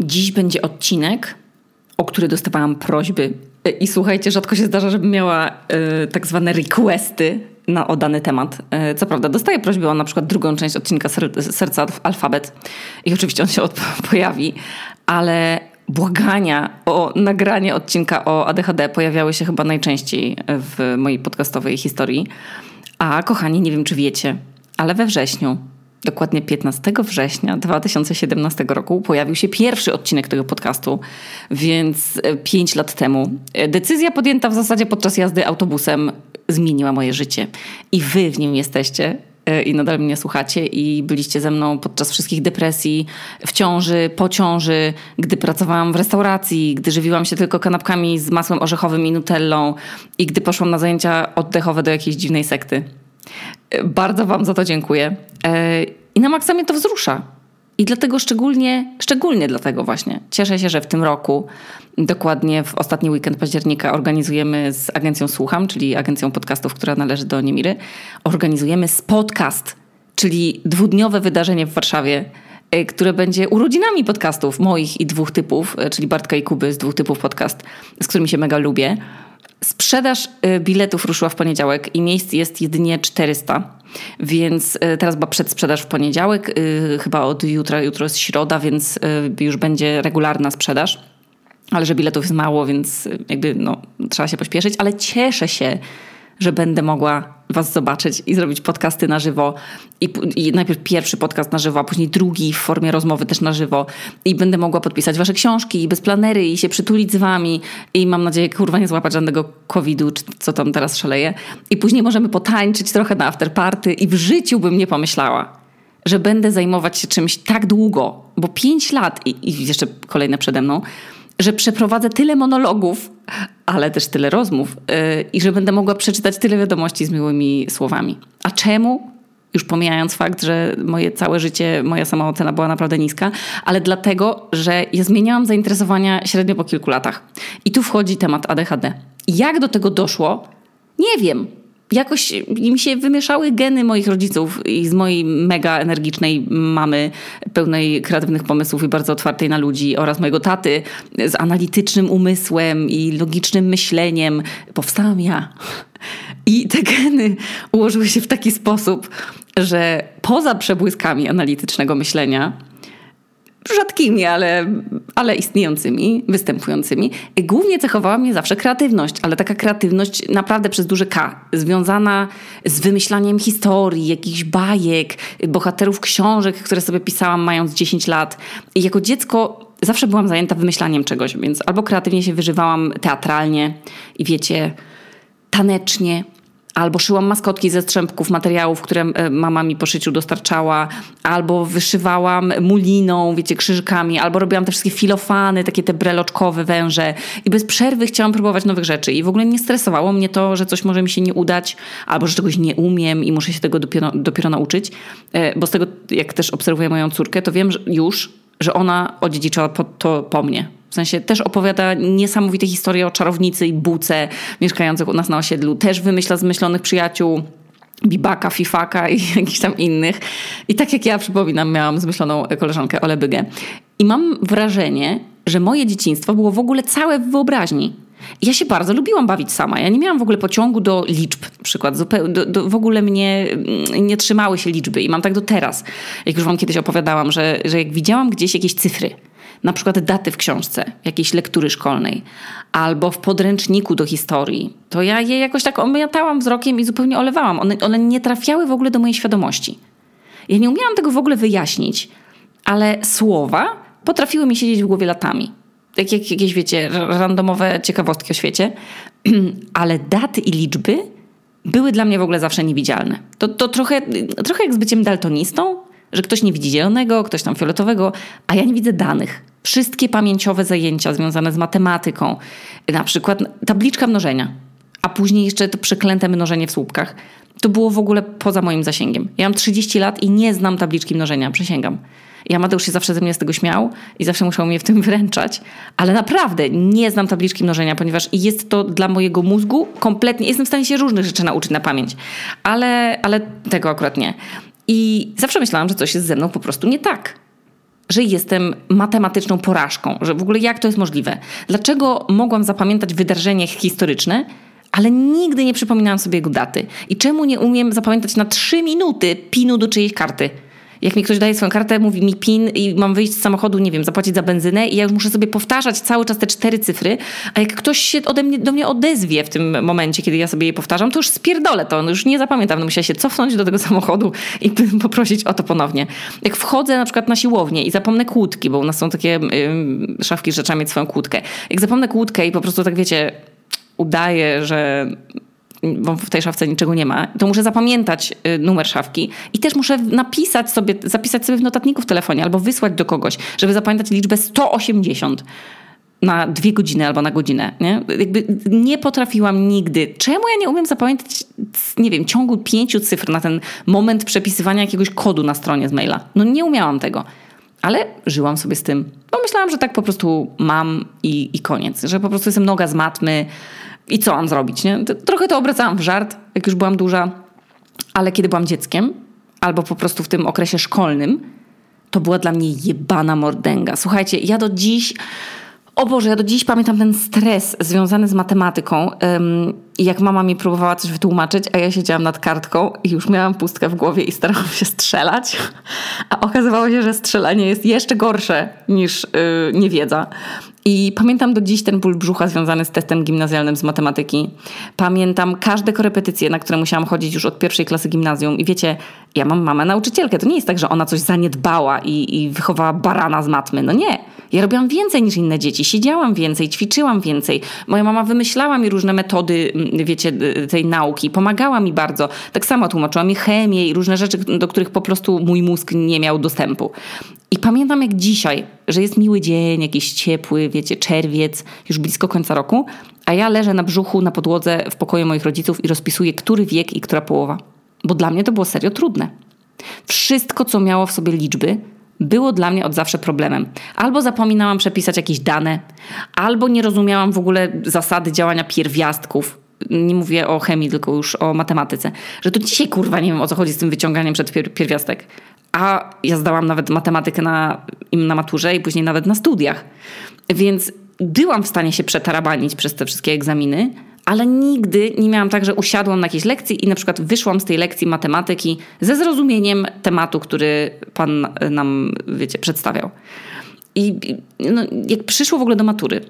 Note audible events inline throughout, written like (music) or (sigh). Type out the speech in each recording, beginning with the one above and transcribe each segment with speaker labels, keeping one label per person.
Speaker 1: Dziś będzie odcinek, o który dostawałam prośby. I słuchajcie, rzadko się zdarza, żebym miała y, tak zwane requesty na, o dany temat. Y, co prawda, dostaję prośbę o na przykład drugą część odcinka ser, Serca Alfabet i oczywiście on się od, (laughs) pojawi, ale błagania o nagranie odcinka o ADHD pojawiały się chyba najczęściej w mojej podcastowej historii. A kochani, nie wiem czy wiecie, ale we wrześniu dokładnie 15 września 2017 roku pojawił się pierwszy odcinek tego podcastu, więc 5 lat temu. Decyzja podjęta w zasadzie podczas jazdy autobusem zmieniła moje życie. I wy w nim jesteście e, i nadal mnie słuchacie i byliście ze mną podczas wszystkich depresji, w ciąży, po ciąży, gdy pracowałam w restauracji, gdy żywiłam się tylko kanapkami z masłem orzechowym i nutellą i gdy poszłam na zajęcia oddechowe do jakiejś dziwnej sekty. Bardzo Wam za to dziękuję. E, I na maksa mnie to wzrusza. I dlatego szczególnie, szczególnie dlatego właśnie cieszę się, że w tym roku, dokładnie w ostatni weekend października, organizujemy z agencją Słucham, czyli agencją podcastów, która należy do Niemiry, organizujemy Podcast, czyli dwudniowe wydarzenie w Warszawie, e, które będzie urodzinami podcastów moich i dwóch typów, e, czyli Bartka i Kuby z dwóch typów podcast, z którymi się mega lubię. Sprzedaż y, biletów ruszyła w poniedziałek i miejsc jest jedynie 400. Więc y, teraz była przedsprzedaż w poniedziałek, y, chyba od jutra, jutro jest środa, więc już będzie regularna sprzedaż. Ale że biletów jest mało, więc jakby no, trzeba się pośpieszyć, ale cieszę się, że będę mogła Was zobaczyć i zrobić podcasty na żywo. I, I, najpierw pierwszy podcast na żywo, a później drugi w formie rozmowy też na żywo. I będę mogła podpisać Wasze książki i bez planery i się przytulić z Wami. I mam nadzieję, kurwa, nie złapać żadnego COVID-u, czy co tam teraz szaleje. I później możemy potańczyć trochę na afterparty. I w życiu bym nie pomyślała, że będę zajmować się czymś tak długo, bo pięć lat i, i jeszcze kolejne przede mną, że przeprowadzę tyle monologów, ale też tyle rozmów yy, i że będę mogła przeczytać tyle wiadomości z miłymi słowami. A czemu? Już pomijając fakt, że moje całe życie, moja samoocena była naprawdę niska, ale dlatego, że ja zmieniałam zainteresowania średnio po kilku latach. I tu wchodzi temat ADHD. Jak do tego doszło? Nie wiem jakoś im się wymieszały geny moich rodziców i z mojej mega energicznej mamy, pełnej kreatywnych pomysłów i bardzo otwartej na ludzi oraz mojego taty z analitycznym umysłem i logicznym myśleniem. Powstałam ja. I te geny ułożyły się w taki sposób, że poza przebłyskami analitycznego myślenia rzadkimi, ale, ale istniejącymi, występującymi. Głównie cechowała mnie zawsze kreatywność, ale taka kreatywność naprawdę przez duże K, związana z wymyślaniem historii, jakichś bajek, bohaterów książek, które sobie pisałam mając 10 lat. I jako dziecko zawsze byłam zajęta wymyślaniem czegoś, więc albo kreatywnie się wyżywałam teatralnie i wiecie, tanecznie, albo szyłam maskotki ze strzępków materiałów, które e, mama mi po szyciu dostarczała, albo wyszywałam muliną, wiecie, krzyżkami, albo robiłam te wszystkie filofany, takie te breloczkowe węże. I bez przerwy chciałam próbować nowych rzeczy. I w ogóle nie stresowało mnie to, że coś może mi się nie udać, albo że czegoś nie umiem i muszę się tego dopiero, dopiero nauczyć, e, bo z tego, jak też obserwuję moją córkę, to wiem że już, że ona odziedziczyła to po mnie sensie też opowiada niesamowite historie o czarownicy i buce mieszkających u nas na osiedlu. Też wymyśla zmyślonych przyjaciół. Bibaka, Fifaka i (laughs) jakichś tam innych. I tak jak ja przypominam, miałam zmyśloną koleżankę Ole Bygę. I mam wrażenie, że moje dzieciństwo było w ogóle całe w wyobraźni. Ja się bardzo lubiłam bawić sama. Ja nie miałam w ogóle pociągu do liczb, na przykład. Zupełnie, do, do, w ogóle mnie mm, nie trzymały się liczby i mam tak do teraz. Jak już wam kiedyś opowiadałam, że, że jak widziałam gdzieś jakieś cyfry, na przykład daty w książce, jakiejś lektury szkolnej, albo w podręczniku do historii, to ja je jakoś tak omiatałam wzrokiem i zupełnie olewałam. One, one nie trafiały w ogóle do mojej świadomości. Ja nie umiałam tego w ogóle wyjaśnić, ale słowa potrafiły mi siedzieć w głowie latami. Tak jak jakieś, wiecie, randomowe ciekawostki o świecie, (clears throat) ale daty i liczby były dla mnie w ogóle zawsze niewidzialne. To, to trochę, trochę jak z byciem daltonistą, że ktoś nie widzi zielonego, ktoś tam fioletowego, a ja nie widzę danych. Wszystkie pamięciowe zajęcia związane z matematyką, na przykład tabliczka mnożenia, a później jeszcze to przeklęte mnożenie w słupkach, to było w ogóle poza moim zasięgiem. Ja mam 30 lat i nie znam tabliczki mnożenia, przysięgam. I Amadeusz się zawsze ze mnie z tego śmiał i zawsze musiał mnie w tym (laughs) wyręczać, ale naprawdę nie znam tabliczki mnożenia, ponieważ jest to dla mojego mózgu kompletnie, jestem w stanie się różnych rzeczy nauczyć na pamięć, ale, ale tego akurat nie. I zawsze myślałam, że coś jest ze mną po prostu nie tak. że jestem matematyczną porażką, że w ogóle jak to jest możliwe? Dlaczego mogłam zapamiętać wydarzenie historyczne, ale nigdy nie przypominałam sobie jego daty? I czemu nie umiem zapamiętać na trzy minuty pinu do czyjejś karty? Jak mi ktoś daje swoją kartę, mówi mi PIN i mam wyjść z samochodu, nie wiem, zapłacić za benzynę i ja już muszę sobie powtarzać cały czas te cztery cyfry, a jak ktoś się ode mnie, do mnie odezwie w tym momencie, kiedy ja sobie je powtarzam, to już spierdolę to, no już nie zapamiętam, no musiała się cofnąć do tego (laughs) samochodu i (laughs) poprosić o to ponownie. Jak wchodzę na przykład na siłownię i zapomnę kłódki, bo u nas są takie yy, szafki, że trzeba mieć swoją kłódkę. Jak zapomnę kłódkę i po prostu tak wiecie, udaję, że bo w tej szafce niczego nie ma, to muszę zapamiętać y, numer szafki i też muszę napisać sobie, zapisać sobie w notatniku w telefonie albo wysłać do kogoś, żeby zapamiętać liczbę 180 na dwie godziny albo na godzinę. Nie? Jakby nie potrafiłam nigdy. Czemu ja nie umiem zapamiętać, nie wiem, ciągu pięciu cyfr na ten moment przepisywania jakiegoś kodu na stronie z maila? No nie umiałam tego. Ale żyłam sobie z tym. Bo myślałam, że tak po prostu mam i, i koniec. Że po prostu jestem noga z matmy, i co mam zrobić, nie? Trochę to obracałam w żart, jak już byłam duża, ale kiedy byłam dzieckiem, albo po prostu w tym okresie szkolnym, to była dla mnie jebana mordęga. Słuchajcie, ja do dziś, o Boże, ja do dziś pamiętam ten stres związany z matematyką. Jak mama mi próbowała coś wytłumaczyć, a ja siedziałam nad kartką i już miałam pustkę w głowie i starałam się strzelać. A okazywało się, że strzelanie jest jeszcze gorsze niż yy, niewiedza. I pamiętam do dziś ten ból brzucha związany z testem gimnazjalnym z matematyki. Pamiętam każde korepetycje, na które musiałam chodzić już od pierwszej klasy gimnazjum. I wiecie, ja mam mamę nauczycielkę. To nie jest tak, że ona coś zaniedbała i, i wychowała barana z matmy. No nie. Ja robiłam więcej niż inne dzieci. Siedziałam więcej, ćwiczyłam więcej. Moja mama wymyślała mi różne metody, wiecie, tej nauki. Pomagała mi bardzo. Tak samo tłumaczyła mi chemię i różne rzeczy, do których po prostu mój mózg nie miał dostępu. I pamiętam jak dzisiaj, że jest miły dzień, jakiś ciepły, wiecie, czerwiec, już blisko końca roku, a ja leżę na brzuchu, na podłodze w pokoju moich rodziców i rozpisuję, który wiek i która połowa. Bo dla mnie to było serio trudne. Wszystko, co miało w sobie liczby, było dla mnie od zawsze problemem. Albo zapominałam przepisać jakieś dane, albo nie rozumiałam w ogóle zasady działania pierwiastków. Nie mówię o chemii, tylko już o matematyce. Że to dzisiaj kurwa nie wiem o co chodzi z tym wyciąganiem przed pierwiastek a ja zdałam nawet matematykę na, na maturze i później nawet na studiach. Więc byłam w stanie się przetarabanić przez te wszystkie egzaminy, ale nigdy nie miałam tak, że usiadłam na jakiejś lekcji i na przykład wyszłam z tej lekcji matematyki ze zrozumieniem tematu, który pan nam, wiecie, przedstawiał. I no, jak przyszło w ogóle do matury,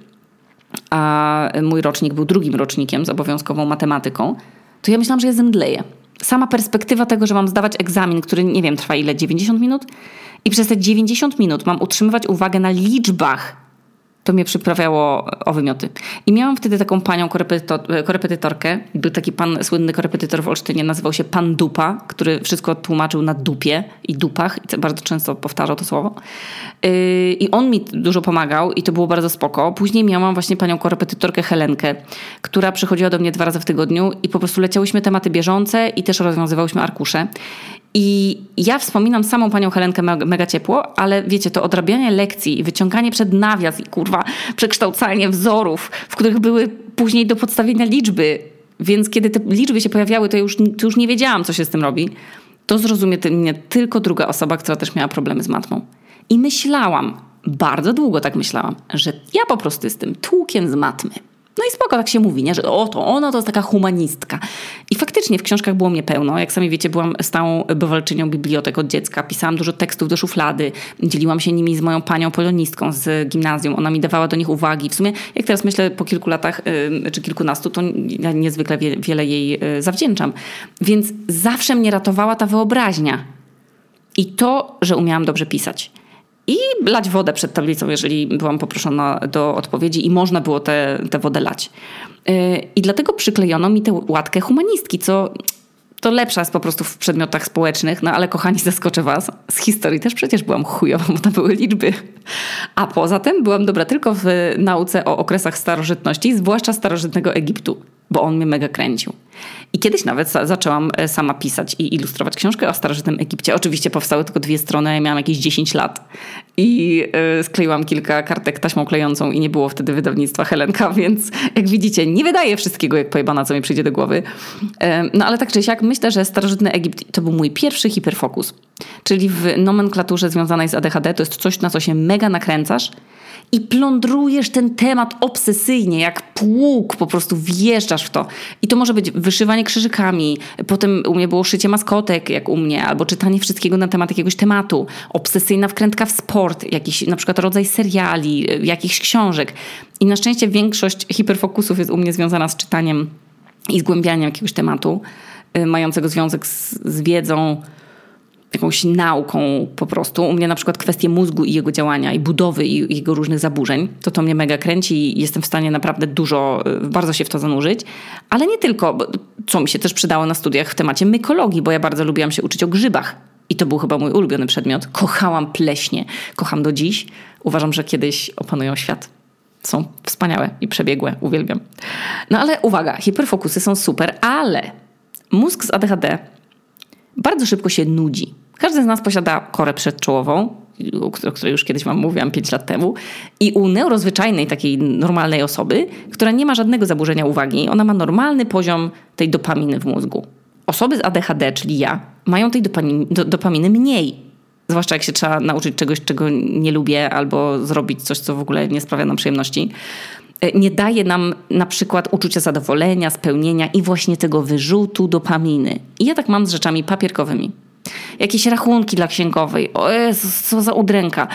Speaker 1: a mój rocznik był drugim rocznikiem z obowiązkową matematyką, to ja myślałam, że ja zemdleję sama perspektywa tego, że mam zdawać egzamin, który nie wiem, trwa ile? 90 minut? I przez te 90 minut mam utrzymywać uwagę na liczbach to mnie przyprawiało o wymioty. I miałam wtedy taką panią korepetytorkę. Był taki pan, słynny korepetytor w Olsztynie, nazywał się Pan Dupa, który wszystko tłumaczył na dupie i dupach. I bardzo często powtarzał to słowo. Yy, I on mi dużo pomagał i to było bardzo spoko. Później miałam właśnie panią korepetytorkę Helenkę, która przychodziła do mnie dwa razy w tygodniu i po prostu leciałyśmy tematy bieżące i też rozwiązywałyśmy arkusze. I ja wspominam samą panią Helenkę mega ciepło, ale wiecie, to odrabianie lekcji i wyciąganie przed nawias i kurwa przekształcanie wzorów, w których były później do podstawienia liczby. Więc kiedy te liczby się pojawiały, to już, to już nie wiedziałam, co się z tym robi. To zrozumie mnie tylko druga osoba, która też miała problemy z matmą. I myślałam, bardzo długo tak myślałam, że ja po prostu jestem tłukiem z matmy. No i spoko, tak się mówi, nie? że o, to ona to jest taka humanistka. I faktycznie w książkach było mnie pełno. Jak sami wiecie, byłam stałą bywalczynią bibliotek od dziecka. Pisałam dużo tekstów do szuflady. Dzieliłam się nimi z moją panią polonistką z gimnazjum. Ona mi dawała do nich uwagi. W sumie, jak teraz myślę po kilku latach, czy kilkunastu, to ja niezwykle wiele jej y, zawdzięczam. Więc zawsze mnie ratowała ta wyobraźnia. I to, że umiałam dobrze pisać i lać wodę przed tablicą, jeżeli byłam poproszona do odpowiedzi i można było tę te, te wodę lać. Yy, I dlatego przyklejono mi tę łatkę humanistki, co to lepsza jest po prostu w przedmiotach społecznych, no ale kochani, zaskoczę was, z historii też przecież byłam chujowa, bo to były liczby. A poza tym byłam dobra tylko w nauce o okresach starożytności, zwłaszcza starożytnego Egiptu. Bo on mnie mega kręcił. I kiedyś nawet zaczęłam e, sama pisać i ilustrować książkę o starożytnym Egipcie. Oczywiście powstały tylko dwie strony, ja miałam jakieś 10 lat. I e, skleiłam kilka kartek taśmą klejącą i nie było wtedy wydawnictwa Helenka, (laughs) więc jak widzicie, nie wydaje wszystkiego jak pojebana, co mi przyjdzie do głowy. No ale tak czy siak, myślę, że starożytny Egipt to był mój pierwszy hiperfokus. Czyli w nomenklaturze związanej z ADHD to jest coś, na co się mega nakręcasz i plądrujesz ten temat obsesyjnie, jak pług, po prostu wjeżdżasz w to. I to może być wyszywanie krzyżykami, potem u mnie było szycie maskotek, jak u mnie, albo czytanie wszystkiego na temat jakiegoś tematu, obsesyjna wkrętka w sport, jakiś na przykład rodzaj seriali, jakichś książek. I na szczęście większość hiperfokusów jest u mnie związana z czytaniem i zgłębianiem jakiegoś tematu, y, mającego związek z, z wiedzą, jakąś nauką po prostu. U mnie na przykład kwestie mózgu i jego działania i budowy i jego różnych zaburzeń, to to mnie mega kręci i jestem w stanie naprawdę dużo, y, bardzo się w to zanurzyć. Ale nie tylko, co mi się też przydało na studiach w temacie mykologii, bo ja bardzo lubiłam się uczyć o grzybach. I to był chyba mój ulubiony przedmiot. Kochałam pleśnie. Kocham do dziś. Uważam, że kiedyś opanują świat. Są wspaniałe i przebiegłe. Uwielbiam. No ale uwaga, hiperfokusy są super, ale mózg z ADHD bardzo szybko się nudzi. Każdy z nas posiada korę przedczołową, o której już kiedyś Wam mówiłam 5 lat temu. I u neurozwyczajnej, takiej normalnej osoby, która nie ma żadnego zaburzenia uwagi, ona ma normalny poziom tej dopaminy w mózgu. Osoby z ADHD, czyli ja, mają tej dopaminy, do, dopaminy mniej. Zwłaszcza jak się trzeba nauczyć czegoś, czego nie lubię, albo zrobić coś, co w ogóle nie sprawia nam przyjemności. E, nie daje nam na przykład uczucia zadowolenia, spełnienia i właśnie tego wyrzutu dopaminy. I ja tak mam z rzeczami papierkowymi. Jakieś rachunki dla księgowej. O Jezus, co za udręka.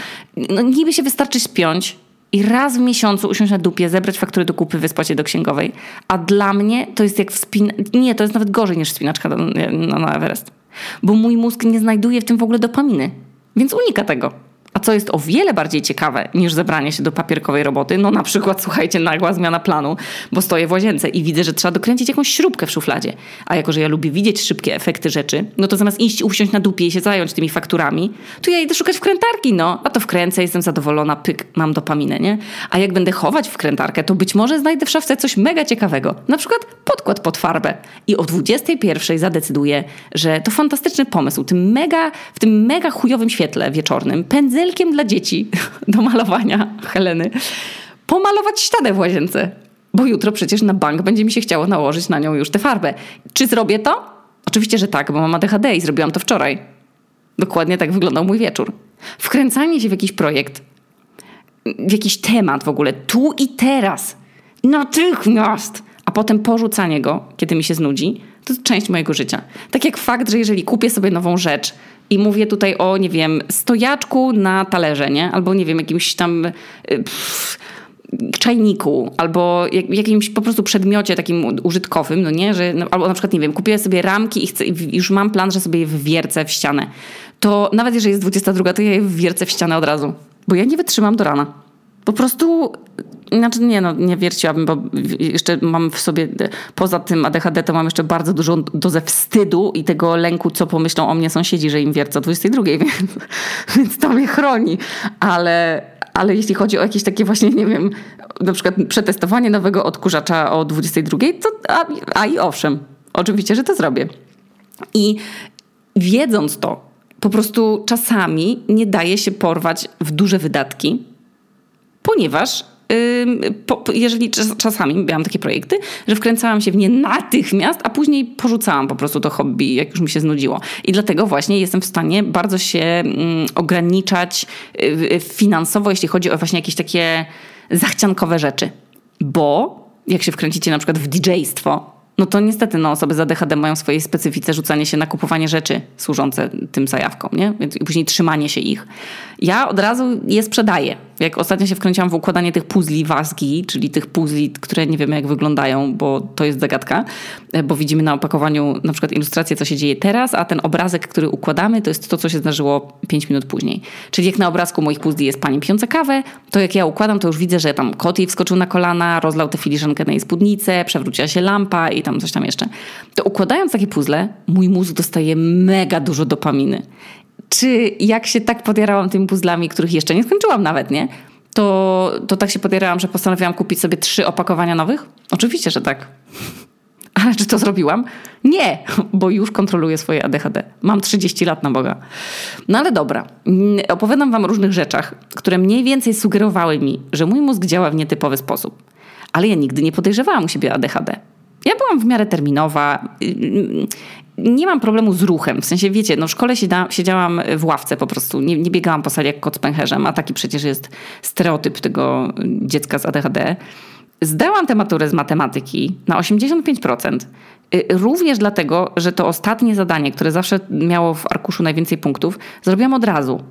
Speaker 1: No, niby się wystarczy spiąć i raz w miesiącu usiąść na dupie, zebrać faktury do kupy, wyspać je do księgowej. A dla mnie to jest jak wspina... Nie, to jest nawet gorzej niż wspinaczka na, na Everest. Bo mój mózg nie znajduje w tym w ogóle dopaminy. Więc unika tego. A co jest o wiele bardziej ciekawe niż zebranie się do papierkowej roboty, no na przykład, (laughs) słuchajcie, nagła zmiana planu, bo stoję w łazience i widzę, że trzeba dokręcić jakąś śrubkę w szufladzie. A jako, że ja lubię widzieć szybkie efekty rzeczy, no to zamiast iść, usiąść na dupie i się zająć tymi fakturami, to ja idę szukać wkrętarki, no. A to wkręcę, jestem zadowolona, pyk, mam dopaminę, nie? A jak będę chować wkrętarkę, to być może znajdę w szafce coś mega ciekawego. Na przykład podkład pod farbę. I o 21 zadecyduję, że to fantastyczny pomysł. Tym mega, w tym mega chujowym świetle wieczornym pędzę pędzelkiem dla dzieci do malowania Heleny pomalować ścianę w łazience. Bo jutro przecież na bank będzie mi się chciało nałożyć na nią już tę farbę. Czy zrobię to? Oczywiście, że tak, bo mam ADHD i zrobiłam to wczoraj. Dokładnie tak wyglądał mój wieczór. Wkręcanie się w jakiś projekt, w jakiś temat w ogóle, tu i teraz, natychmiast, a potem porzucanie go, kiedy mi się znudzi, to część mojego życia. Tak jak fakt, że jeżeli kupię sobie nową rzecz, i mówię tutaj o, nie wiem, stojaczku na talerze, nie? Albo, nie wiem, jakimś tam y, pff, czajniku, albo jak, jakimś po prostu przedmiocie takim użytkowym, no nie? Że, no, albo na przykład, nie wiem, kupię sobie ramki i chcę, już mam plan, że sobie je wwiercę w ścianę. To nawet jeżeli jest 22, to ja je wwiercę w ścianę od razu. Bo ja nie wytrzymam do rana. Po prostu znaczy nie, no nie wierciłabym, bo jeszcze mam w sobie, poza tym ADHD, to mam jeszcze bardzo dużą dozę wstydu i tego lęku, co pomyślą o mnie sąsiedzi, że im wiercę o 22, (laughs) więc, więc to mnie chroni. Ale, ale jeśli chodzi o jakieś takie właśnie, nie wiem, na przykład przetestowanie nowego odkurzacza o 22, to a, a i owszem, oczywiście, że to zrobię. I wiedząc to, po prostu czasami nie daje się porwać w duże wydatki, ponieważ po, jeżeli czasami miałam takie projekty, że wkręcałam się w nie natychmiast, a później porzucałam po prostu to hobby, jak już mi się znudziło. I dlatego właśnie jestem w stanie bardzo się ograniczać y, finansowo, jeśli chodzi o właśnie jakieś takie zachciankowe rzeczy. Bo jak się wkręcicie na przykład w DJ-stwo, no to niestety no, osoby z ADHD mają w swojej specyfice rzucanie się na kupowanie rzeczy służące tym zajawkom, nie? I później trzymanie się ich. Ja od razu je sprzedaję. Jak ostatnio się wkręciłam w układanie tych puzli wazgi, czyli tych puzli, które nie wiemy jak wyglądają, bo to jest zagadka, bo widzimy na opakowaniu na przykład ilustrację, co się dzieje teraz, a ten obrazek, który układamy, to jest to, co się zdarzyło 5 minut później. Czyli jak na obrazku moich puzli jest pani pijąca kawę, to jak ja układam, to już widzę, że tam kot jej wskoczył na kolana, rozlał tę filiżankę na jej spódnicę, przewróciła się lampa i tam coś tam jeszcze. To układając takie puzzle, mój mózg dostaje mega dużo dopaminy czy jak się tak podjarałam tymi puzzlami, których jeszcze nie skończyłam nawet, nie? To, to tak się podjarałam, że postanowiłam kupić sobie trzy opakowania nowych? Oczywiście, że tak. (laughs) Ale czy to zrobiłam? Nie, (laughs) bo już kontroluję swoje ADHD. Mam 30 lat na Boga. No ale dobra, opowiadam wam o różnych rzeczach, które mniej więcej sugerowały mi, że mój mózg działa w nietypowy sposób. Ale ja nigdy nie podejrzewałam u siebie ADHD. Ja byłam w miarę terminowa. Nie mam problemu z ruchem. W sensie, wiecie, no w szkole siedziałam w ławce po prostu. Nie, nie biegałam po sali jak kot z pęcherzem, a taki przecież jest stereotyp tego dziecka z ADHD. Zdałam tę maturę z matematyki na 85%. Y, również dlatego, że to ostatnie zadanie, które zawsze miało w arkuszu najwięcej punktów, zrobiłam od razu,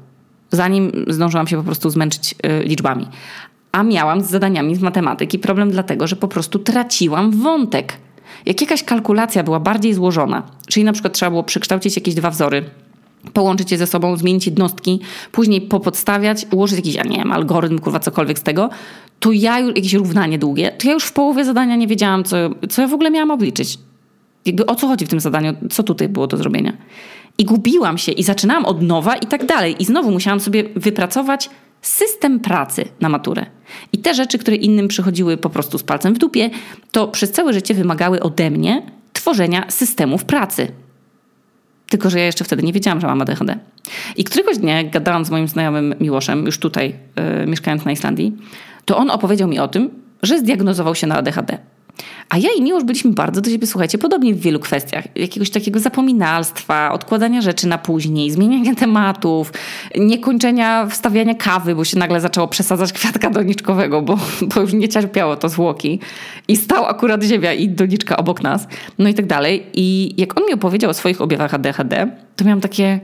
Speaker 1: zanim zdążyłam się po prostu zmęczyć y, liczbami. A miałam z zadaniami z matematyki problem dlatego, że po prostu traciłam wątek. Jak jakaś kalkulacja była bardziej złożona, czyli na przykład trzeba było przekształcić jakieś dwa wzory, połączyć je ze sobą, zmienić jednostki, później popodstawiać, ułożyć jakiś, ja nie wiem, algorytm, kurwa, cokolwiek z tego, to ja już, jakieś równanie długie, to ja już w połowie zadania nie wiedziałam, co, co ja w ogóle miałam obliczyć. Jakby o co chodzi w tym zadaniu, co tutaj było do zrobienia. I gubiłam się i zaczynałam od nowa i tak dalej. I znowu musiałam sobie wypracować system pracy na maturę. I te rzeczy, które innym przychodziły po prostu z palcem w dupie, to przez całe życie wymagały ode mnie tworzenia systemów pracy. Tylko, że ja jeszcze wtedy nie wiedziałam, że mam ADHD. I któregoś dnia, jak gadałam z moim znajomym Miłoszem, już tutaj, yy, mieszkając na Islandii, to on opowiedział mi o tym, że zdiagnozował się na ADHD. A ja i Miłosz byliśmy bardzo do siebie, słuchajcie, podobni w wielu kwestiach. Jakiegoś takiego zapominalstwa, odkładania rzeczy na później, zmieniania tematów, niekończenia wstawiania kawy, bo się nagle zaczęło przesadzać kwiatka doniczkowego, bo, bo już nie cierpiało to zwłoki. I stał akurat ziemia i doniczka obok nas, no i tak dalej. I jak on mi opowiedział o swoich objawach ADHD, to miałam takie,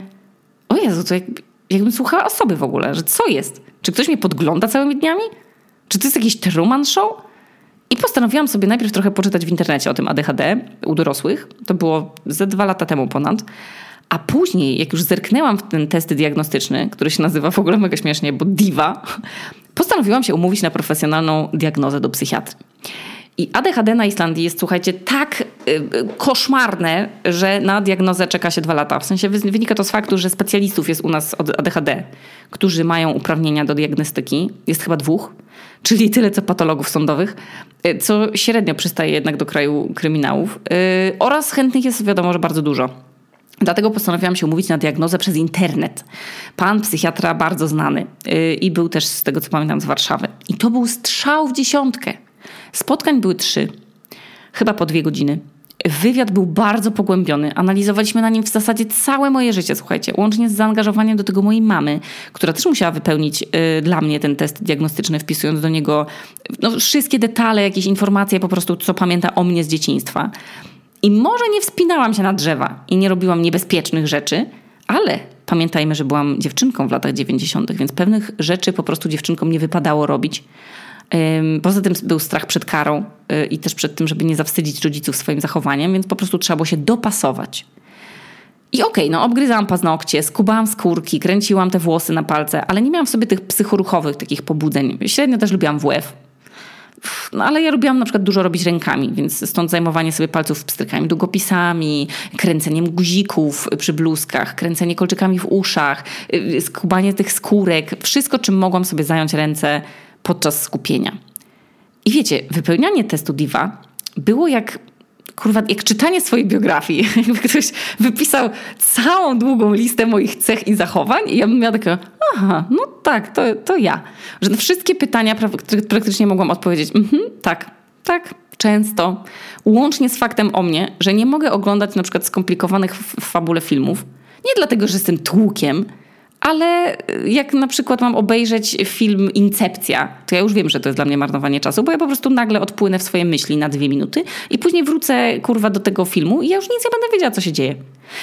Speaker 1: o Jezu, to jak, jakbym słuchała osoby w ogóle, że co jest? Czy ktoś mnie podgląda całymi dniami? Czy to jest jakiś Truman Show? I postanowiłam sobie najpierw trochę poczytać w internecie o tym ADHD u dorosłych. To było ze dwa lata temu ponad. A później, jak już zerknęłam w ten test diagnostyczny, który się nazywa w ogóle mega śmiesznie, bo DIVA, postanowiłam się umówić na profesjonalną diagnozę do psychiatry. I ADHD na Islandii jest, słuchajcie, tak y, koszmarne, że na diagnozę czeka się dwa lata. W sensie wynika to z faktu, że specjalistów jest u nas od ADHD, którzy mają uprawnienia do diagnostyki. Jest chyba dwóch, czyli tyle co patologów sądowych, y, co średnio przystaje jednak do kraju kryminałów. Y, oraz chętnych jest wiadomo, że bardzo dużo. Dlatego postanowiłam się umówić na diagnozę przez internet. Pan psychiatra bardzo znany i był też z tego co pamiętam z Warszawy. I to był strzał w dziesiątkę. Spotkań były trzy, chyba po dwie godziny. Wywiad był bardzo pogłębiony. Analizowaliśmy na nim w zasadzie całe moje życie, słuchajcie, łącznie z zaangażowaniem do tego mojej mamy, która też musiała wypełnić y, dla mnie ten test diagnostyczny, wpisując do niego no, wszystkie detale, jakieś informacje, po prostu co pamięta o mnie z dzieciństwa. I może nie wspinałam się na drzewa i nie robiłam niebezpiecznych rzeczy, ale pamiętajmy, że byłam dziewczynką w latach 90., więc pewnych rzeczy po prostu dziewczynkom nie wypadało robić. Poza tym był strach przed karą y, i też przed tym, żeby nie zawstydzić rodziców swoim zachowaniem, więc po prostu trzeba było się dopasować. I okej, okay, no obgryzałam paznokcie, skubałam skórki, kręciłam te włosy na palce, ale nie miałam w sobie tych psychoruchowych takich pobudzeń. Średnio też lubiłam WF. No ale ja lubiłam na przykład dużo robić rękami, więc stąd zajmowanie sobie palców pstrykami, długopisami, kręceniem guzików przy bluzkach, kręcenie kolczykami w uszach, y, skubanie tych skórek. Wszystko, czym mogłam sobie zająć ręce podczas skupienia. I wiecie, wypełnianie testu DIVA było jak kurwa, jak czytanie swojej biografii. (laughs) Jakby ktoś wypisał całą długą listę moich cech i zachowań i ja bym miała takie, aha, no tak, to, to ja. Że na wszystkie pytania praktycznie mogłam odpowiedzieć, mhm, tak, tak, często. Łącznie z faktem o mnie, że nie mogę oglądać na przykład skomplikowanych w fabule filmów. Nie dlatego, że jestem tłukiem, ale jak na przykład mam obejrzeć film Incepcja, to ja już wiem, że to jest dla mnie marnowanie czasu, bo ja po prostu nagle odpłynę w swoje myśli na dwie minuty i później wrócę kurwa do tego filmu i ja już nic nie będę wiedziała, co się dzieje.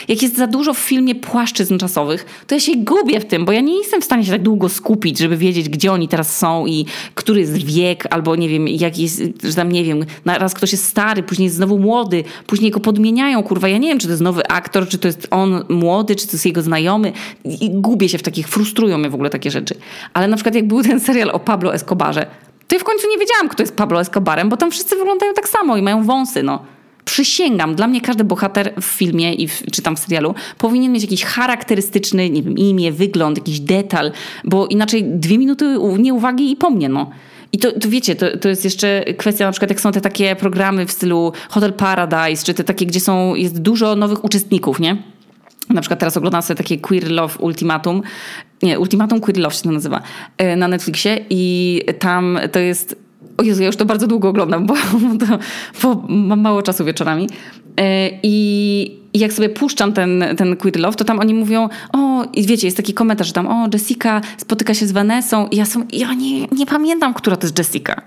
Speaker 1: Jak jest za dużo w filmie płaszczyzn czasowych, to ja się gubię w tym, bo ja nie jestem w stanie się tak długo skupić, żeby wiedzieć, gdzie oni teraz są i który jest wiek, albo nie wiem, jak jest, że tam nie wiem, raz ktoś jest stary, później jest znowu młody, później go podmieniają, kurwa, ja nie wiem, czy to jest nowy aktor, czy to jest on młody, czy to jest jego znajomy i gubię się w takich, frustrują mnie w ogóle takie rzeczy. Ale na przykład jak był ten serial o Pablo Escobarze, to ja w końcu nie wiedziałam, kto jest Pablo Escobarem, bo tam wszyscy wyglądają tak samo i mają wąsy, no. Przysięgam, dla mnie każdy bohater w filmie i w, czy tam w serialu powinien mieć jakiś charakterystyczny, nie wiem, imię, wygląd, jakiś detal, bo inaczej dwie minuty nieuwagi i po mnie, no. I to, to wiecie, to, to jest jeszcze kwestia na przykład jak są te takie programy w stylu Hotel Paradise, czy te takie, gdzie są, jest dużo nowych uczestników, nie? Na przykład teraz oglądam sobie takie Queer Love Ultimatum. Nie, Ultimatum Queer Love się to nazywa. e, Na Netflixie i tam to jest... O Jezu, ja już to bardzo długo oglądam, (laughs) bo, to, bo mam mało czasu wieczorami. E, I, I jak sobie puszczam ten, ten Queer Love, to tam oni mówią, o, i wiecie, jest taki komentarz, że tam, o, Jessica spotyka się z Vanessą. I ja, są, ja nie, nie pamiętam, która to jest Jessica.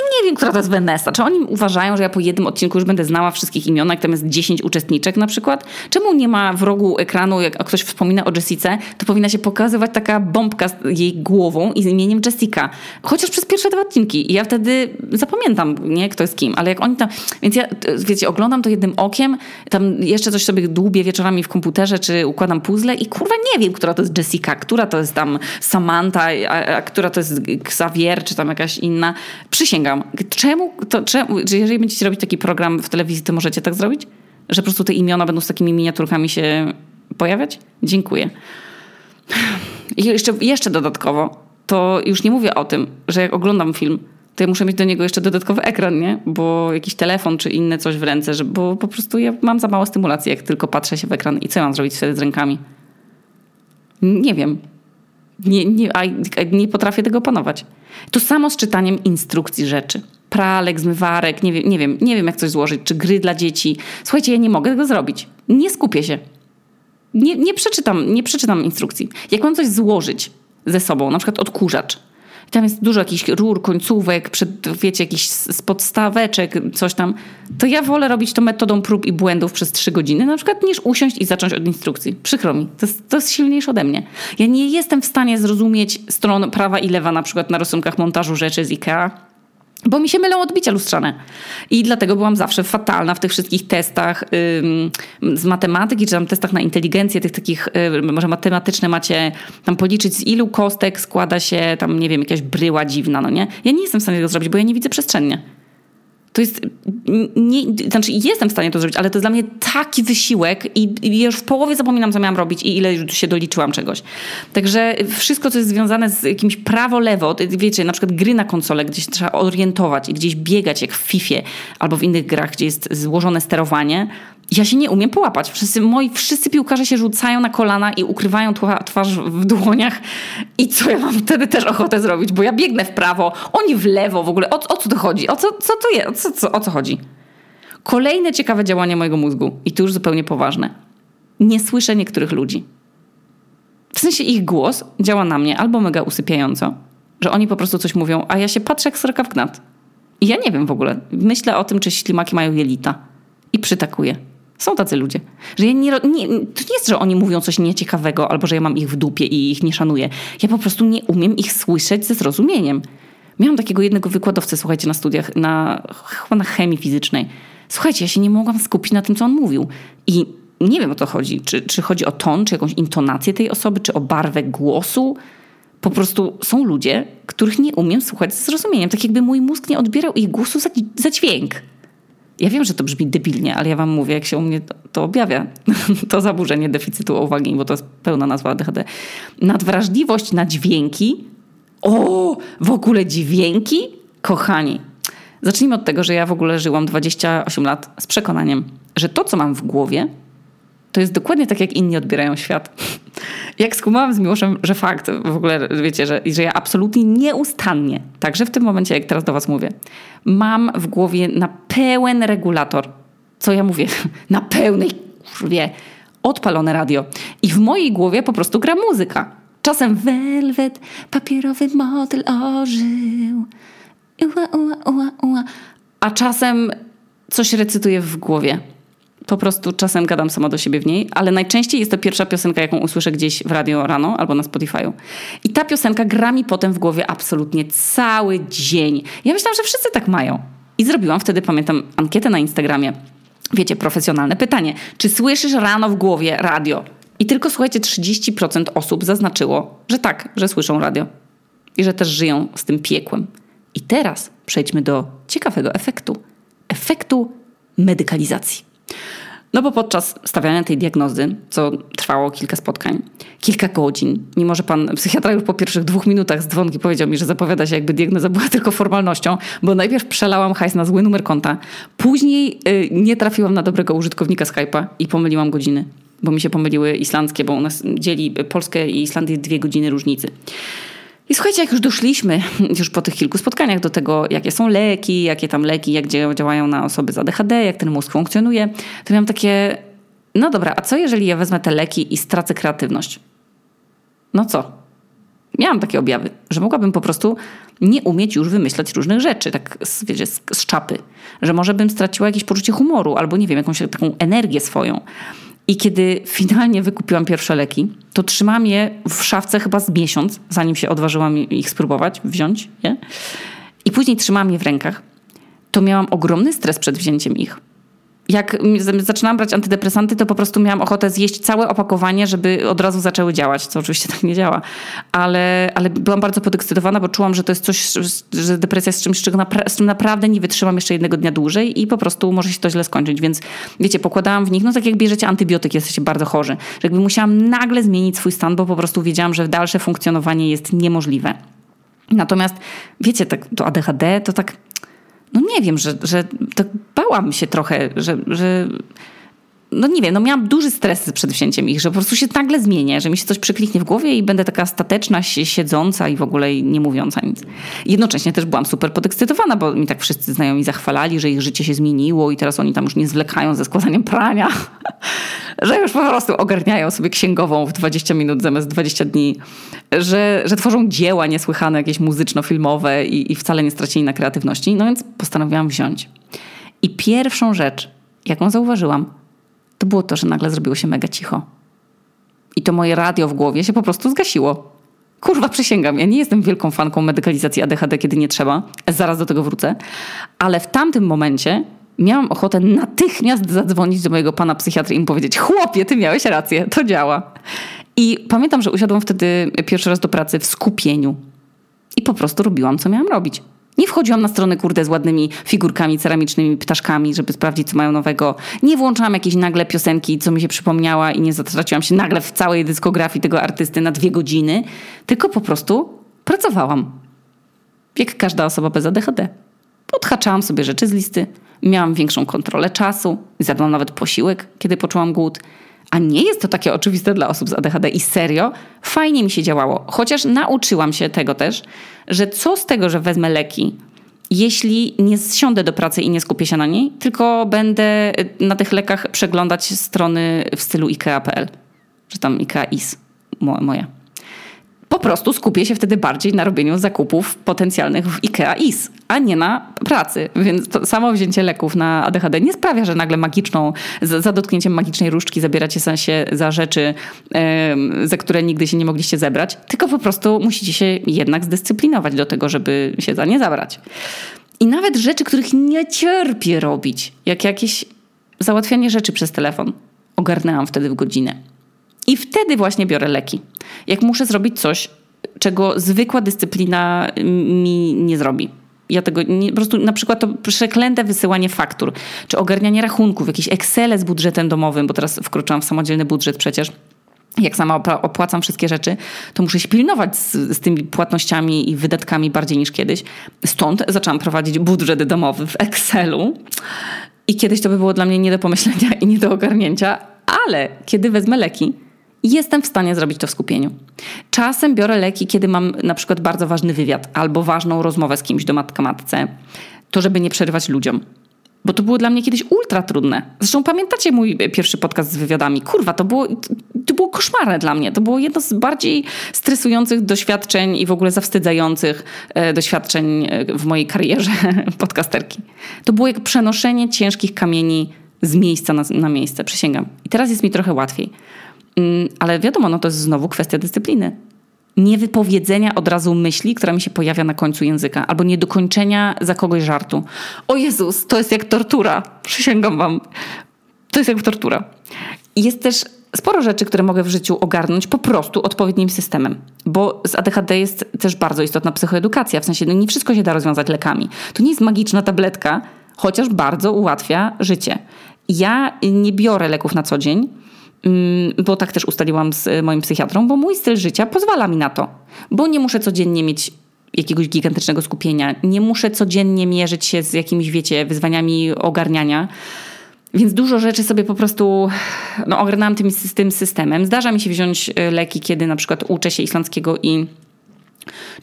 Speaker 1: Nie wiem, która to jest Vanessa. Czy oni uważają, że ja po jednym odcinku już będę znała wszystkich imion, jak tam jest 10 uczestniczek na przykład? Czemu nie ma w rogu ekranu, jak ktoś wspomina o Jessice, to powinna się pokazywać taka bombka z jej głową i z imieniem Jessica. Chociaż przez pierwsze dwa odcinki. I ja wtedy zapamiętam, nie, kto jest kim. Ale jak oni tam... Więc ja, wiecie, oglądam to jednym okiem, tam jeszcze coś sobie dłubię wieczorami w komputerze, czy układam puzzle i kurwa nie wiem, która to jest Jessica, która to jest tam Samantha, a, a która to jest Xavier, czy tam jakaś inna. Przysięgam Czemu, to, czemu, że jeżeli będziecie robić taki program w telewizji, to możecie tak zrobić? Że po prostu te imiona będą z takimi miniaturkami się pojawiać? Dziękuję. I jeszcze, jeszcze dodatkowo, to już nie mówię o tym, że jak oglądam film, to ja muszę mieć do niego jeszcze dodatkowy ekran, nie? Bo jakiś telefon czy inne coś w ręce, że, bo po prostu ja mam za mało stymulacji, jak tylko patrzę się w ekran i co mam zrobić wtedy z rękami? Nie wiem. Nie, nie, nie potrafię tego panować. To samo z czytaniem instrukcji rzeczy. Pralek, zmywarek, nie wiem, nie wiem, nie wiem jak coś złożyć, czy gry dla dzieci. Słuchajcie, ja nie mogę tego zrobić. Nie skupię się. Nie, nie, przeczytam, nie przeczytam instrukcji. Jak mam coś złożyć ze sobą, na przykład odkurzacz, tam jest dużo jakichś rur, końcówek, przed, wiecie, jakichś z podstaweczek, coś tam, to ja wolę robić to metodą prób i błędów przez trzy godziny, na przykład, niż usiąść i zacząć od instrukcji. Przykro mi, to jest, to jest silniejsze ode mnie. Ja nie jestem w stanie zrozumieć stron prawa i lewa, na przykład na rysunkach montażu rzeczy z IKEA, bo mi się mylą odbicia lustrzane. I dlatego byłam zawsze fatalna w tych wszystkich testach ym, z matematyki, czy tam testach na inteligencję, tych takich, ym, może matematyczne macie tam policzyć z ilu kostek składa się tam, nie wiem, jakaś bryła dziwna, no nie? Ja nie jestem w stanie tego zrobić, bo ja nie widzę przestrzennie. To jest, nie, znaczy jestem w stanie to zrobić, ale to jest dla mnie taki wysiłek i, i już w połowie zapominam, co miałam robić i ile już się doliczyłam czegoś. Także wszystko, co jest związane z jakimś prawo-lewo, wiecie, na przykład gry na konsolę, gdzieś trzeba orientować i gdzieś biegać, jak w FIFA albo w innych grach, gdzie jest złożone sterowanie, ja się nie umiem połapać. Wszyscy, moi wszyscy piłkarze się rzucają na kolana i ukrywają twarz w dłoniach. I co ja mam wtedy też ochotę zrobić? Bo ja biegnę w prawo, oni w lewo w ogóle. O, o co to chodzi? O co, co to jest? Co, co, o co chodzi? Kolejne ciekawe działanie mojego mózgu. I to już zupełnie poważne. Nie słyszę niektórych ludzi. W sensie ich głos działa na mnie albo mega usypiająco, że oni po prostu coś mówią, a ja się patrzę jak sroka w gnat. I ja nie wiem w ogóle. Myślę o tym, czy ślimaki mają jelita. I przytakuję. Są tacy ludzie. Że ja nie, nie, to nie jest, że oni mówią coś nieciekawego albo że ja mam ich w dupie i ich nie szanuję. Ja po prostu nie umiem ich słyszeć ze zrozumieniem. Miałam takiego jednego wykładowcę, słuchajcie, na studiach, na, chyba na chemii fizycznej. Słuchajcie, ja się nie mogłam skupić na tym, co on mówił. I nie wiem o to chodzi. Czy, czy chodzi o ton, czy jakąś intonację tej osoby, czy o barwę głosu. Po prostu są ludzie, których nie umiem słuchać ze zrozumieniem. Tak jakby mój mózg nie odbierał ich głosu za, za dźwięk. Ja wiem, że to brzmi debilnie, ale ja wam mówię, jak się u mnie to, to objawia. (laughs) To zaburzenie deficytu uwagi, bo to jest pełna nazwa ADHD. Nadwrażliwość na dźwięki. O, w ogóle dźwięki? Kochani, zacznijmy od tego, że ja w ogóle żyłam 28 lat z przekonaniem, że to, co mam w głowie, to jest dokładnie tak, jak inni odbierają świat. (laughs) Jak skumałam z Miłoszem, że fakt, w ogóle wiecie, że, że ja absolutnie nieustannie, także w tym momencie, jak teraz do was mówię, mam w głowie na pełen regulator, co ja mówię, (laughs) na pełnej kurwie, odpalone radio. I w mojej głowie po prostu gra muzyka. Czasem welwet, papierowy motyl ożył. Ua, ua, ua, ua. A czasem coś recytuję w głowie po prostu czasem gadam sama do siebie w niej, ale najczęściej jest to pierwsza piosenka, jaką usłyszę gdzieś w radio rano albo na Spotify'u. I ta piosenka gra mi potem w głowie absolutnie cały dzień. Ja myślałam, że wszyscy tak mają. I zrobiłam wtedy, pamiętam, ankietę na Instagramie. Wiecie, profesjonalne pytanie. Czy słyszysz rano w głowie radio? I tylko słuchajcie, 30% osób zaznaczyło, że tak, że słyszą radio. I że też żyją z tym piekłem. I teraz przejdźmy do ciekawego efektu. Efektu medykalizacji. No bo podczas stawiania tej diagnozy, co trwało kilka spotkań, kilka godzin, mimo że pan psychiatra już po pierwszych dwóch minutach z dzwonki powiedział mi, że zapowiada się jakby diagnoza była (laughs) tylko formalnością, bo najpierw przelałam hajs na zły numer konta, później yy, nie trafiłam na dobrego użytkownika Skype'a i pomyliłam godziny, bo mi się pomyliły islandzkie, bo u nas dzieli Polskę i Islandię dwie godziny różnicy. I słuchajcie, jak już doszliśmy (laughs) już po tych kilku spotkaniach do tego, jakie są leki, jakie tam leki, jak działają na osoby z ADHD, jak ten mózg funkcjonuje, to miałam takie, no dobra, a co jeżeli ja wezmę te leki i stracę kreatywność? No co? Miałam takie objawy, że mogłabym po prostu nie umieć już wymyślać różnych rzeczy, tak wiecie, z, z czapy. Że może bym straciła jakieś poczucie humoru albo nie wiem, jakąś taką energię swoją. I kiedy finalnie wykupiłam pierwsze leki, to trzymałam je w szafce chyba z miesiąc, zanim się odważyłam ich spróbować, wziąć je. I później trzymałam je w rękach. To miałam ogromny stres przed wzięciem ich jak zaczynałam brać antydepresanty, to po prostu miałam ochotę zjeść całe opakowanie, żeby od razu zaczęły działać, co oczywiście tak nie działa. Ale, ale byłam bardzo podekscytowana, bo czułam, że to jest coś, że depresja jest czymś, z czym naprawdę nie wytrzymam jeszcze jednego dnia dłużej i po prostu może się to źle skończyć. Więc wiecie, pokładałam w nich, no tak jak bierzecie antybiotyk, jesteście bardzo chorzy. Że jakby musiałam nagle zmienić swój stan, bo po prostu wiedziałam, że dalsze funkcjonowanie jest niemożliwe. Natomiast wiecie, tak, to ADHD to tak no nie wiem, że, że tak bałam się trochę, że, że no nie wiem, no miałam duży stres przed wzięciem ich, że po prostu się nagle zmienię, że mi się coś przekliknie w głowie i będę taka stateczna, siedząca i w ogóle nie mówiąca nic. Jednocześnie też byłam super podekscytowana, bo mi tak wszyscy znajomi zachwalali, że ich życie się zmieniło i teraz oni tam już nie zwlekają ze składaniem prania, (laughs) że już po prostu ogarniają sobie księgową w 20 minut zamiast 20 dni, że, że tworzą dzieła niesłychane, jakieś muzyczno-filmowe i, i wcale nie stracili na kreatywności. No więc postanowiłam wziąć. I pierwszą rzecz, jaką zauważyłam, to było to, że nagle zrobiło się mega cicho. I to moje radio w głowie się po prostu zgasiło. Kurwa, przysięgam, ja nie jestem wielką fanką medykalizacji ADHD, kiedy nie trzeba. Zaraz do tego wrócę. Ale w tamtym momencie miałam ochotę natychmiast zadzwonić do mojego pana psychiatry i mu powiedzieć: Chłopie, ty miałeś rację, to działa. I pamiętam, że usiadłam wtedy pierwszy raz do pracy w skupieniu. I po prostu robiłam, co miałam robić. Nie wchodziłam na stronę, kurde, z ładnymi figurkami, ceramicznymi ptaszkami, żeby sprawdzić, co mają nowego. Nie włączałam jakiejś nagle piosenki, co mi się przypomniała i nie zatraciłam się nagle w całej dyskografii tego artysty na dwie godziny, tylko po prostu pracowałam. Jak każda osoba bez ADHD. Odhaczałam sobie rzeczy z listy, miałam większą kontrolę czasu, zjadłam nawet posiłek, kiedy poczułam głód. A nie jest to takie oczywiste dla osób z ADHD i serio, fajnie mi się działało. Chociaż nauczyłam się tego też, że co z tego, że wezmę leki, jeśli nie zsiądę do pracy i nie skupię się na niej, tylko będę na tych lekach przeglądać strony w stylu IKEA.pl, że tam IKEA is moja po prostu skupię się wtedy bardziej na robieniu zakupów potencjalnych w IKEA IS, a nie na pracy. Więc to samo wzięcie leków na ADHD nie sprawia, że nagle magiczną, za dotknięciem magicznej różdżki zabieracie się za rzeczy, za które nigdy się nie mogliście zebrać, tylko po prostu musicie się jednak zdyscyplinować do tego, żeby się za nie zabrać. I nawet rzeczy, których nie cierpię robić, jak jakieś załatwianie rzeczy przez telefon, ogarnęłam wtedy w godzinę. I wtedy właśnie biorę leki. Jak muszę zrobić coś, czego zwykła dyscyplina mi nie zrobi. Ja tego nie, po prostu na przykład to przeklęte wysyłanie faktur, czy ogarnianie rachunków, jakieś Excele z budżetem domowym, bo teraz wkroczyłam w samodzielny budżet przecież jak sama opłacam wszystkie rzeczy, to muszę się pilnować z, z, tymi płatnościami i wydatkami bardziej niż kiedyś. Stąd zaczęłam prowadzić budżet domowy w Excelu. I kiedyś to by było dla mnie nie do pomyślenia i nie do ogarnięcia, ale kiedy wezmę leki, jestem w stanie zrobić to w skupieniu. Czasem biorę leki, kiedy mam na przykład bardzo ważny wywiad albo ważną rozmowę z kimś do matka matce, to żeby nie przerywać ludziom. Bo to było dla mnie kiedyś ultra trudne. Zresztą pamiętacie mój pierwszy podcast z wywiadami? Kurwa, to było, to było koszmarne dla mnie. To było jedno z bardziej stresujących doświadczeń i w ogóle zawstydzających e, doświadczeń e, w mojej karierze (laughs) podcasterki. To było jak przenoszenie ciężkich kamieni z miejsca na, na miejsce, przysięgam. I teraz jest mi trochę łatwiej. Mm, ale wiadomo, no to jest znowu kwestia dyscypliny. Niewypowiedzenia od razu myśli, która mi się pojawia na końcu języka, albo niedokończenia za kogoś żartu. O Jezus, to jest jak tortura. Przysięgam wam. To jest jak tortura. Jest też sporo rzeczy, które mogę w życiu ogarnąć po prostu odpowiednim systemem. Bo z ADHD jest też bardzo istotna psychoedukacja. W sensie, no nie wszystko się da rozwiązać lekami. To nie jest magiczna tabletka, chociaż bardzo ułatwia życie. ja nie biorę leków na co dzień, bo tak też ustaliłam z moim psychiatrą, bo mój styl życia pozwala mi na to, bo nie muszę codziennie mieć jakiegoś gigantycznego skupienia, nie muszę codziennie mierzyć się z jakimiś, wiecie, wyzwaniami ogarniania. Więc dużo rzeczy sobie po prostu no, ogarnęłam tym, tym systemem. Zdarza mi się wziąć y, leki, kiedy na przykład uczę się islandzkiego i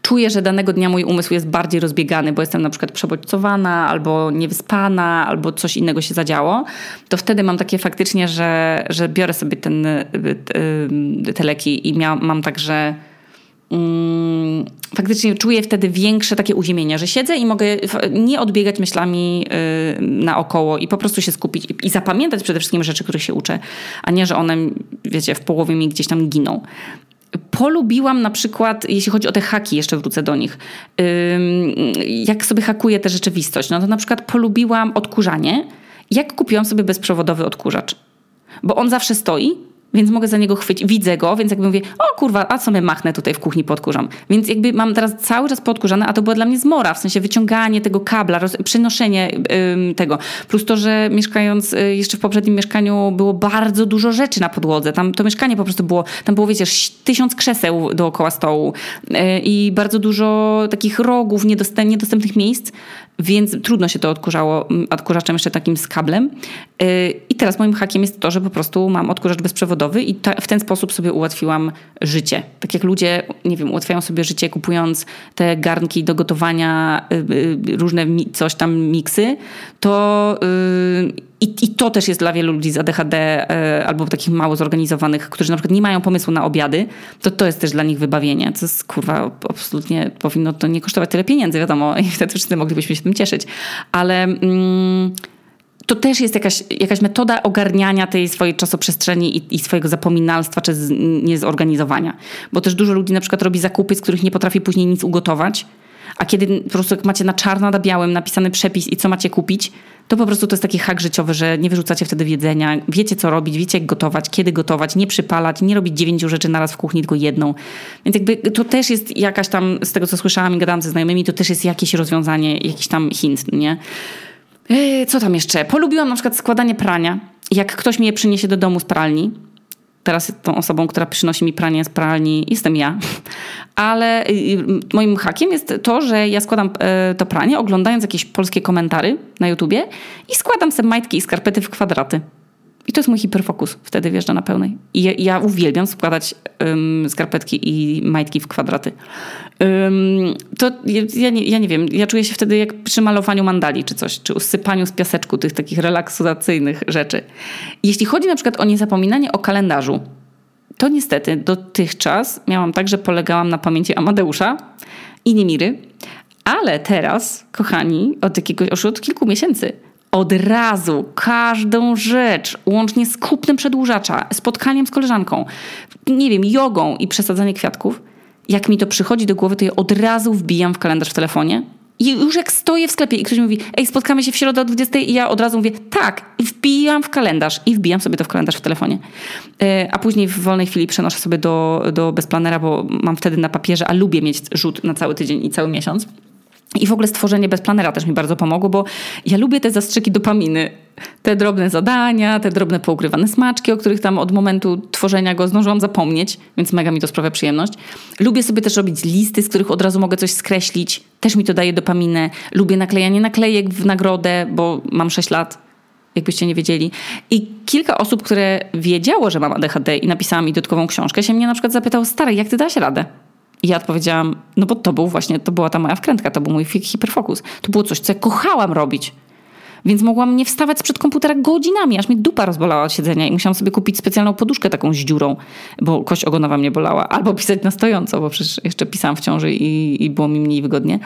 Speaker 1: czuję, że danego dnia mój umysł jest bardziej rozbiegany, bo jestem na przykład przebodźcowana, albo niewyspana, albo coś innego się zadziało, to wtedy mam takie faktycznie, że, że biorę sobie ten, y, y, te leki i mia, mam tak, że mm, faktycznie czuję wtedy większe takie uziemienie, że siedzę i mogę nie odbiegać myślami yy, naokoło i po prostu się skupić i, i, zapamiętać przede wszystkim rzeczy, których się uczę, a nie, że one, wiecie, w połowie mi gdzieś tam giną. Polubiłam na przykład, jeśli chodzi o te haki, jeszcze wrócę do nich, jak sobie hakuję tę rzeczywistość, no to na przykład polubiłam odkurzanie, jak kupiłam sobie bezprzewodowy odkurzacz. Bo on zawsze stoi, więc mogę za niego chwycić, widzę go, więc jakby mówię, o kurwa, a co my machnę tutaj w kuchni podkurzam. Więc jakby mam teraz cały czas podkurzane, a to była dla mnie zmora, w sensie wyciąganie tego kabla, roz, przenoszenie tego. Plus to, że mieszkając y, jeszcze w poprzednim mieszkaniu było bardzo dużo rzeczy na podłodze. Tam to mieszkanie po prostu było, tam było wiecie, tysiąc krzeseł dookoła stołu yy, i bardzo dużo takich rogów, niedostępnych, niedostępnych miejsc, więc trudno się to odkurzało odkurzaczem jeszcze takim z kablem. Yy, I teraz moim hakiem jest to, że po prostu mam odkurzacz bezprzewodowy i ta, w ten sposób sobie ułatwiłam życie. Tak jak ludzie, nie wiem, ułatwiają sobie życie kupując te garnki do gotowania, yy, różne mi, coś tam miksy, to yy, i, I, to też jest dla wielu ludzi z ADHD albo takich mało zorganizowanych, którzy na przykład nie mają pomysłu na obiady, to to jest też dla nich wybawienie. To jest kurwa, absolutnie powinno to nie kosztować tyle pieniędzy, wiadomo, i wtedy wszyscy moglibyśmy się tym cieszyć. Ale mm, to też jest jakaś, jakaś metoda ogarniania tej swojej czasoprzestrzeni i, i swojego zapominalstwa czy z, niezorganizowania. Bo też dużo ludzi na przykład robi zakupy, z których nie potrafi później nic ugotować, a kiedy po prostu jak macie na czarno na białym napisany przepis i co macie kupić, to po prostu to jest taki hak życiowy, że nie wyrzucacie wtedy jedzenia, wiecie co robić, wiecie jak gotować, kiedy gotować, nie przypalać, nie robić dziewięciu rzeczy naraz w kuchni, tylko jedną. Więc jakby to też jest jakaś tam, z tego co słyszałam i gadałam ze znajomymi, to też jest jakieś rozwiązanie, jakiś tam hint, nie? Yy, co tam jeszcze? Polubiłam na przykład składanie prania. Jak ktoś mi je przyniesie do domu z pralni, teraz tą osobą, która przynosi mi pranie z pralni, jestem ja. (laughs) Ale y, y, moim hakiem jest to, że ja składam e, to pranie, oglądając jakieś polskie komentary na YouTubie i składam sobie majtki i skarpety w kwadraty. I to jest mój hiperfokus. Wtedy wjeżdża na pełnej. I ja, ja uwielbiam składać um, skarpetki i majtki w kwadraty. Um, to ja nie, ja nie wiem, ja czuję się wtedy jak przy malowaniu mandali czy coś, czy usypaniu z piaseczku tych takich relaksacyjnych rzeczy. Jeśli chodzi na przykład o niezapominanie o kalendarzu, to niestety dotychczas miałam tak, że polegałam na pamięci Amadeusza i Niemiry, ale teraz, kochani, od jakiegoś, już od kilku miesięcy od razu każdą rzecz, łącznie z kupnem przedłużacza, spotkaniem z koleżanką, nie wiem, jogą i przesadzanie kwiatków, jak mi to przychodzi do głowy, to je od razu wbijam w kalendarz w telefonie. I już jak stoję w sklepie i ktoś mówi, ej, spotkamy się w środę o 20 i ja od razu mówię, tak, i wbijam w kalendarz i wbijam sobie to w kalendarz w telefonie. E, a później w wolnej chwili przenoszę sobie do, do bezplanera, bo mam wtedy na papierze, a lubię mieć rzut na cały tydzień i cały miesiąc. I w ogóle stworzenie bezplanera też mi bardzo pomogło, bo ja lubię te zastrzyki dopaminy. Te drobne zadania, te drobne poukrywane smaczki, o których tam od momentu tworzenia go zdążyłam zapomnieć, więc mega mi to sprawia przyjemność. Lubię sobie też robić listy, z których od razu mogę coś skreślić. Też mi to daje dopaminę. Lubię naklejanie naklejek w nagrodę, bo mam 6 lat, jakbyście nie wiedzieli. I kilka osób, które wiedziało, że mam ADHD i napisała mi dodatkową książkę, się mnie na przykład zapytało, stary, jak ty dałaś radę? I ja odpowiedziałam, no bo to był właśnie, to była ta moja wkrętka, to był mój hiperfokus. To było coś, co ja kochałam robić. Więc mogłam nie wstawać sprzed komputera godzinami, aż mnie dupa rozbolała od siedzenia i musiałam sobie kupić specjalną poduszkę taką z dziurą, bo kość ogonowa mnie bolała. Albo pisać na stojąco, bo przecież jeszcze pisałam w ciąży i, i było mi mniej wygodnie.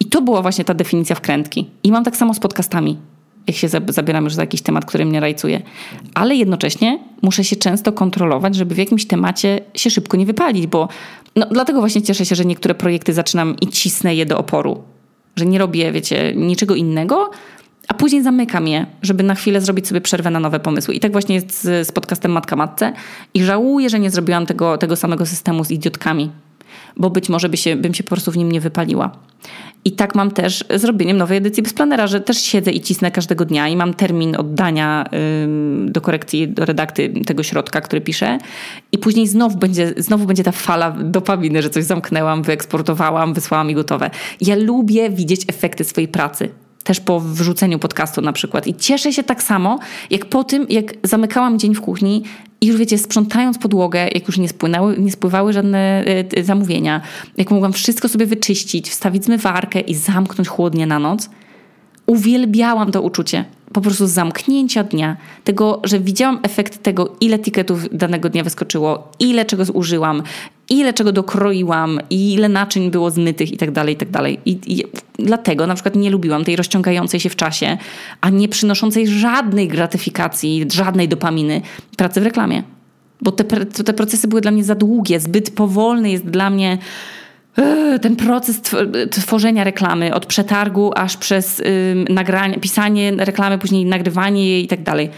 Speaker 1: I to była właśnie ta definicja wkrętki. I mam tak samo z podcastami jak się zabieram już za jakiś temat, który mnie rajcuje. Ale jednocześnie muszę się często kontrolować, żeby w jakimś temacie się szybko nie wypalić, bo no, dlatego właśnie cieszę się, że niektóre projekty zaczynam i cisnę je do oporu. Że nie robię, wiecie, niczego innego, a później zamykam je, żeby na chwilę zrobić sobie przerwę na nowe pomysły. I tak właśnie jest z, z podcastem Matka Matce. I żałuję, że nie zrobiłam tego, tego samego systemu z idiotkami, bo być może by się, bym się po prostu w nim nie wypaliła. I tak mam też z robieniem nowej edycji Bezplanera, że też siedzę i cisnę każdego dnia i mam termin oddania do korekcji, do redakty tego środka, który piszę. I później znowu będzie, znowu będzie ta fala dopaminy, że coś zamknęłam, wyeksportowałam, wysłałam i gotowe. Ja lubię widzieć efekty swojej pracy też po wrzuceniu podcastu na przykład. I cieszę się tak samo, jak po tym, jak zamykałam dzień w kuchni i już wiecie, sprzątając podłogę, jak już nie, spłynęły, nie spływały żadne y, zamówienia, jak mogłam wszystko sobie wyczyścić, wstawić zmywarkę i zamknąć chłodnie na noc, uwielbiałam to uczucie po prostu zamknięcia dnia, tego, że widziałam efekt tego, ile tiketów danego dnia wyskoczyło, ile czego zużyłam, ile czego dokroiłam, ile naczyń było zmytych i tak dalej, i tak dalej. I dlatego na przykład nie lubiłam tej rozciągającej się w czasie, a nie przynoszącej żadnej gratyfikacji, żadnej dopaminy pracy w reklamie. Bo te, te procesy były dla mnie za długie, zbyt powolny jest dla mnie ten proces tworzenia reklamy, od przetargu aż przez nagranie, pisanie reklamy, później nagrywanie jej i tak dalej.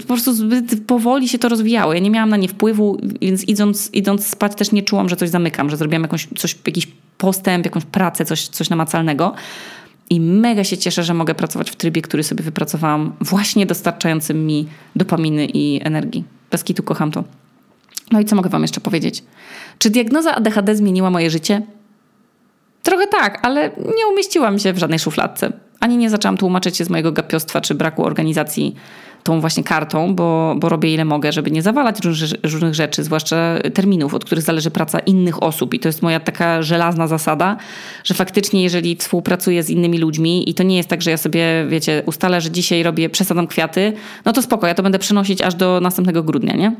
Speaker 1: Po prostu zbyt powoli się to rozwijało. Ja nie miałam na nie wpływu, więc idąc, idąc spać też nie czułam, że coś zamykam, że zrobiłam jakąś, coś, jakiś postęp, jakąś pracę, coś, coś namacalnego. I mega się cieszę, że mogę pracować w trybie, który sobie wypracowałam, właśnie dostarczającym mi dopaminy i energii. Bez kitu kocham to. No i co mogę Wam jeszcze powiedzieć? Czy diagnoza ADHD zmieniła moje życie? Trochę tak, ale nie umieściłam się w żadnej szufladce. Ani nie zaczęłam tłumaczyć się z mojego gapiostwa czy braku organizacji tą właśnie kartą, bo, bo robię ile mogę, żeby nie zawalać różnych rzeczy, zwłaszcza terminów, od których zależy praca innych osób. I to jest moja taka żelazna zasada, że faktycznie jeżeli współpracuję z innymi ludźmi i to nie jest tak, że ja sobie, wiecie, ustalę, że dzisiaj robię, przesadzam kwiaty, no to spoko, ja to będę przenosić aż do następnego grudnia, nie?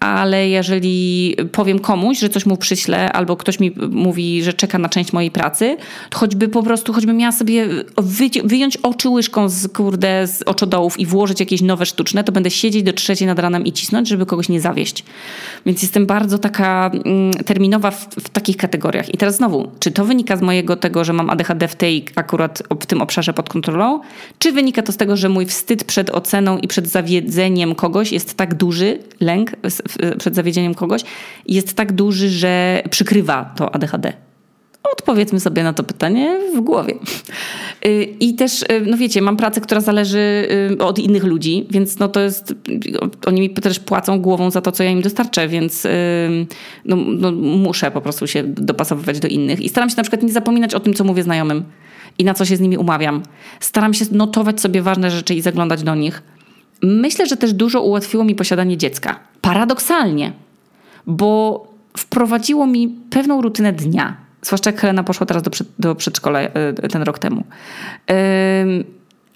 Speaker 1: Ale jeżeli powiem komuś, że coś mu przyślę, albo ktoś mi mówi, że czeka na część mojej pracy, to choćby po prostu, choćby miała sobie wyjąć oczy łyżką z, kurde, z oczodołów i włożyć jakieś nowe sztuczne, to będę siedzieć do trzeciej nad ranem i cisnąć, żeby kogoś nie zawieść. Więc jestem bardzo taka mm, terminowa w, w, takich kategoriach. I teraz znowu, czy to wynika z mojego tego, że mam ADHD w tej akurat w tym obszarze pod kontrolą, czy wynika to z tego, że mój wstyd przed oceną i przed zawiedzeniem kogoś jest tak duży, lęk przed zawiedzeniem kogoś jest tak duży, że przykrywa to ADHD? Odpowiedzmy sobie na to pytanie w głowie. Y, I też, y, no wiecie, mam pracę, która zależy y, od innych ludzi, więc no to jest, oni mi też płacą głową za to, co ja im dostarczę, więc no, no muszę po prostu się dopasowywać do innych. I staram się na przykład nie zapominać o tym, co mówię znajomym i na co się z nimi umawiam. Staram się notować sobie ważne rzeczy i zaglądać do nich. Myślę, że też dużo ułatwiło mi posiadanie dziecka. Paradoksalnie, bo wprowadziło mi pewną rutynę dnia Zwłaszcza jak Helena poszła teraz do, przed, do przedszkola e, ten rok temu.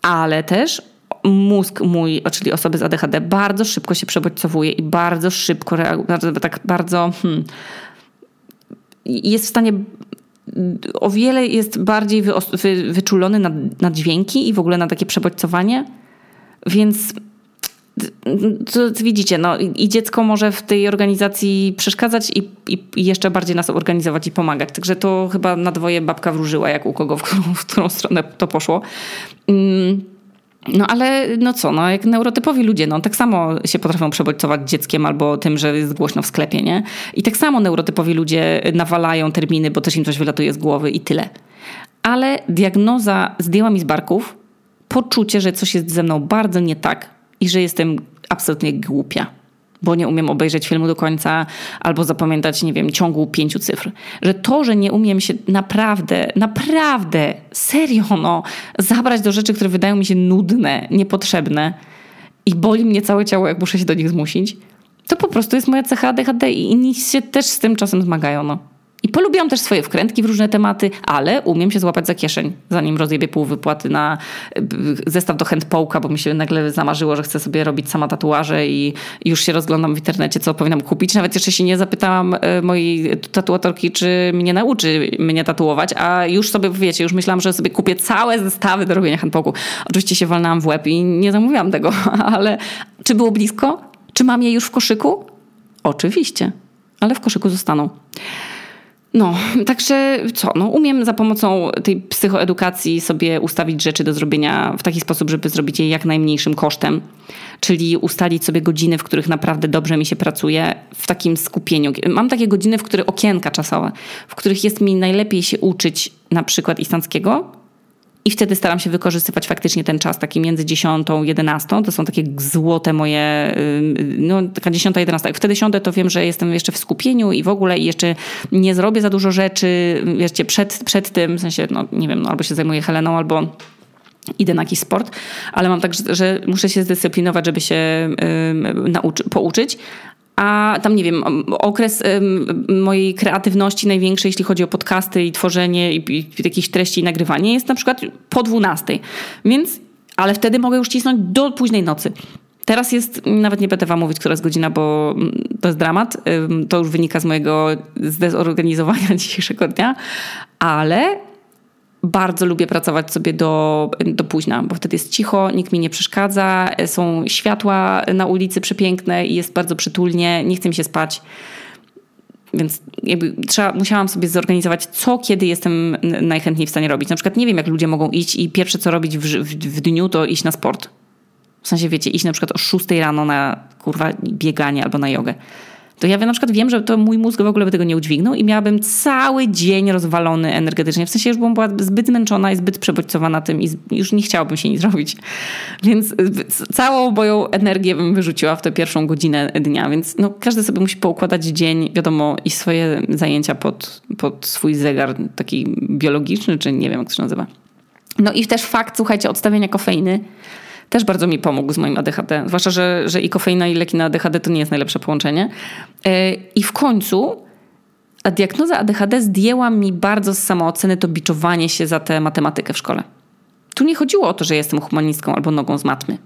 Speaker 1: Ale też mózg mój, czyli osoby z ADHD, bardzo szybko się przebodźcowuje i bardzo szybko, bardzo, tak bardzo hmm, jest w stanie o wiele jest bardziej wy, wy, wyczulony na, na dźwięki i w ogóle na takie przebodźcowanie. Więc to, widzicie, no i dziecko może w tej organizacji przeszkadzać i, i, i, jeszcze bardziej nas organizować i pomagać. Także to chyba na dwoje babka wróżyła, jak u kogo, w którą, w którą stronę to poszło. Mm. No ale no co, no jak neurotypowi ludzie, no tak samo się potrafią przebodźcować dzieckiem albo tym, że jest głośno w sklepie, nie? I tak samo neurotypowi ludzie nawalają terminy, bo też im coś wylatuje z głowy i tyle. Ale diagnoza zdjęła mi z barków poczucie, że coś jest ze mną bardzo nie tak, i że jestem absolutnie głupia, bo nie umiem obejrzeć filmu do końca albo zapamiętać, nie wiem, ciągu pięciu cyfr. Że to, że nie umiem się naprawdę, naprawdę, serio, no, zabrać do rzeczy, które wydają mi się nudne, niepotrzebne i boli mnie całe ciało, jak muszę się do nich zmusić, to po prostu jest moja cecha ADHD i inni się też z tym czasem zmagają, no. Polubiłam też swoje wkrętki w różne tematy, ale umiem się złapać za kieszeń, zanim rozjebię pół wypłaty na e, zestaw do handpołka, bo mi się nagle zamarzyło, że chcę sobie robić sama tatuaże i już się rozglądam w internecie, co powinnam kupić. Nawet jeszcze się nie zapytałam e, mojej tatuatorki, czy mnie nauczy mnie tatuować, a już sobie, wiecie, już myślałam, że sobie kupię całe zestawy do robienia handpołku. Oczywiście się walnęłam w łeb i nie zamówiłam tego, (laughs) ale czy było blisko? Czy mam je już w koszyku? Oczywiście, ale w koszyku zostaną. No, (laughs) także co? No, umiem za pomocą tej psychoedukacji sobie ustawić rzeczy do zrobienia w taki sposób, żeby zrobić je jak najmniejszym kosztem. Czyli ustalić sobie godziny, w których naprawdę dobrze mi się pracuje, w takim skupieniu. Mam takie godziny, w których okienka czasowe, w których jest mi najlepiej się uczyć na przykład islandzkiego, i wtedy staram się wykorzystywać faktycznie ten czas taki między 10 a 11. To są takie złote moje, no taka 10, 11. Jak wtedy siądę, to wiem, że jestem jeszcze w skupieniu i w ogóle i jeszcze nie zrobię za dużo rzeczy, wiecie, przed, przed tym, w sensie, no nie wiem, no, albo się zajmuję Heleną, albo idę na jakiś sport, ale mam tak, że muszę się zdyscyplinować, żeby się nauczy, pouczyć, a tam nie wiem, okres mojej kreatywności największej, jeśli chodzi o podcasty i tworzenie i, i jakichś treści i nagrywanie jest na przykład po 12. Więc, ale wtedy mogę już cisnąć do późnej nocy. Teraz jest, nawet nie będę wam mówić, która jest godzina, bo to jest dramat. To już wynika z mojego zdezorganizowania (laughs) dzisiejszego dnia, ale bardzo lubię pracować sobie do, do późna, bo wtedy jest cicho, nikt mi nie przeszkadza, są światła na ulicy przepiękne i jest bardzo przytulnie, nie chce mi się spać. Więc jakby trzeba, musiałam sobie zorganizować, co kiedy jestem najchętniej w stanie robić. Na przykład nie wiem, jak ludzie mogą iść i pierwsze co robić w, w, w dniu, to iść na sport. W sensie, wiecie, iść na przykład o 6 rano na kurwa bieganie albo na jogę to ja na przykład wiem, że to mój mózg w ogóle by tego nie udźwignął i miałabym cały dzień rozwalony energetycznie. W sensie już bym była zbyt zmęczona i zbyt przebodźcowana tym i już nie chciałabym się nic robić. Więc całą moją energię bym wyrzuciła w tę pierwszą godzinę dnia, więc no, każdy sobie musi poukładać dzień, wiadomo, i swoje zajęcia pod, pod swój zegar taki biologiczny, czy nie wiem, jak to się nazywa. No i też fakt, słuchajcie, odstawienia kofeiny też bardzo mi pomógł z moim ADHD. Zwłaszcza, że, że i kofeina, i leki na ADHD to nie jest najlepsze połączenie. E, I w końcu a diagnoza ADHD zdjęła mi bardzo z samooceny to biczowanie się za tę matematykę w szkole. Tu nie chodziło o to, że jestem humanistką albo nogą z matmy.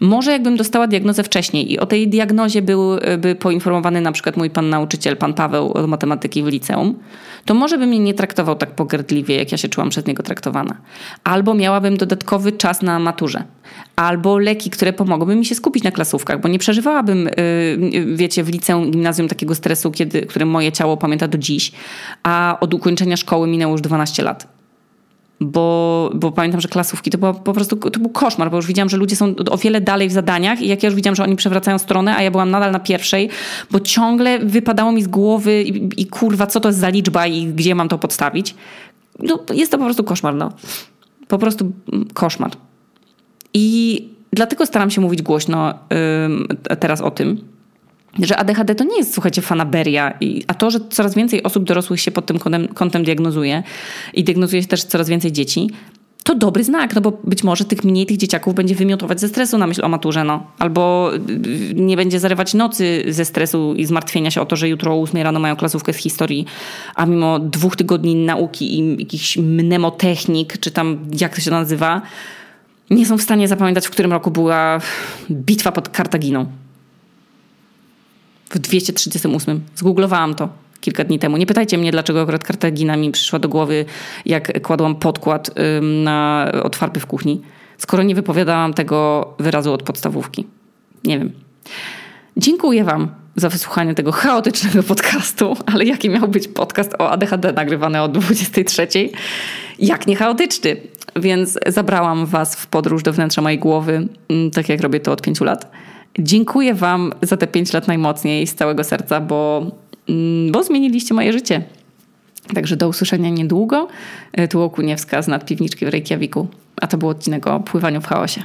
Speaker 1: Może jakbym dostała diagnozę wcześniej i o tej diagnozie byłby poinformowany na przykład mój pan nauczyciel, pan Paweł matematyki w liceum, to może by mnie nie traktował tak pogardliwie, jak ja się czułam przez niego traktowana. Albo miałabym dodatkowy czas na maturze. Albo leki, które pomogłyby mi się skupić na klasówkach, bo nie przeżywałabym, yy, wiecie, w liceum, gimnazjum takiego stresu, kiedy, który moje ciało pamięta do dziś, a od ukończenia szkoły minęło już 12 lat bo, bo pamiętam, że klasówki to, było po prostu to był koszmar, bo już widziałam, że ludzie są o wiele dalej w zadaniach i jak ja już widziałam, że oni przewracają stronę, a ja byłam nadal na pierwszej, bo ciągle wypadało mi z głowy i, i kurwa, co to jest za liczba i gdzie mam to podstawić. No, jest to po prostu koszmar, no. Po prostu koszmar. I dlatego staram się mówić głośno yy, teraz o tym, że ADHD to nie jest, słuchajcie, fanaberia, a to, że coraz więcej osób dorosłych się pod tym kątem, kątem diagnozuje i diagnozuje się też coraz więcej dzieci, to dobry znak, no bo być może tych mniej tych dzieciaków będzie wymiotować ze stresu na myśl o maturze, no. Albo y, nie będzie zarywać nocy ze stresu i zmartwienia się o to, że jutro o 8 rano mają klasówkę z historii, a mimo dwóch tygodni nauki i jakichś mnemotechnik, czy tam jak to się nazywa, nie są w stanie zapamiętać, w którym roku była bitwa pod Kartaginą w 238. Zgooglowałam to kilka dni temu. Nie pytajcie mnie, dlaczego akurat Kartagina mi przyszła do głowy, jak kładłam podkład na, od farby w kuchni, skoro nie wypowiadałam tego wyrazu od podstawówki. Nie wiem. Dziękuję Wam za wysłuchanie tego chaotycznego podcastu, ale jaki miał być podcast o ADHD nagrywany o 23? Jak nie chaotyczny? Więc zabrałam Was w podróż do wnętrza mojej głowy, tak jak robię to od pięciu lat. Dziękuję Wam za te 5 lat najmocniej z całego serca, bo, mm, bo zmieniliście moje życie. Także do usłyszenia niedługo. Tu Okuniewska z nadpiwniczki w Reykjaviku. A to był odcinek o pływaniu w chaosie.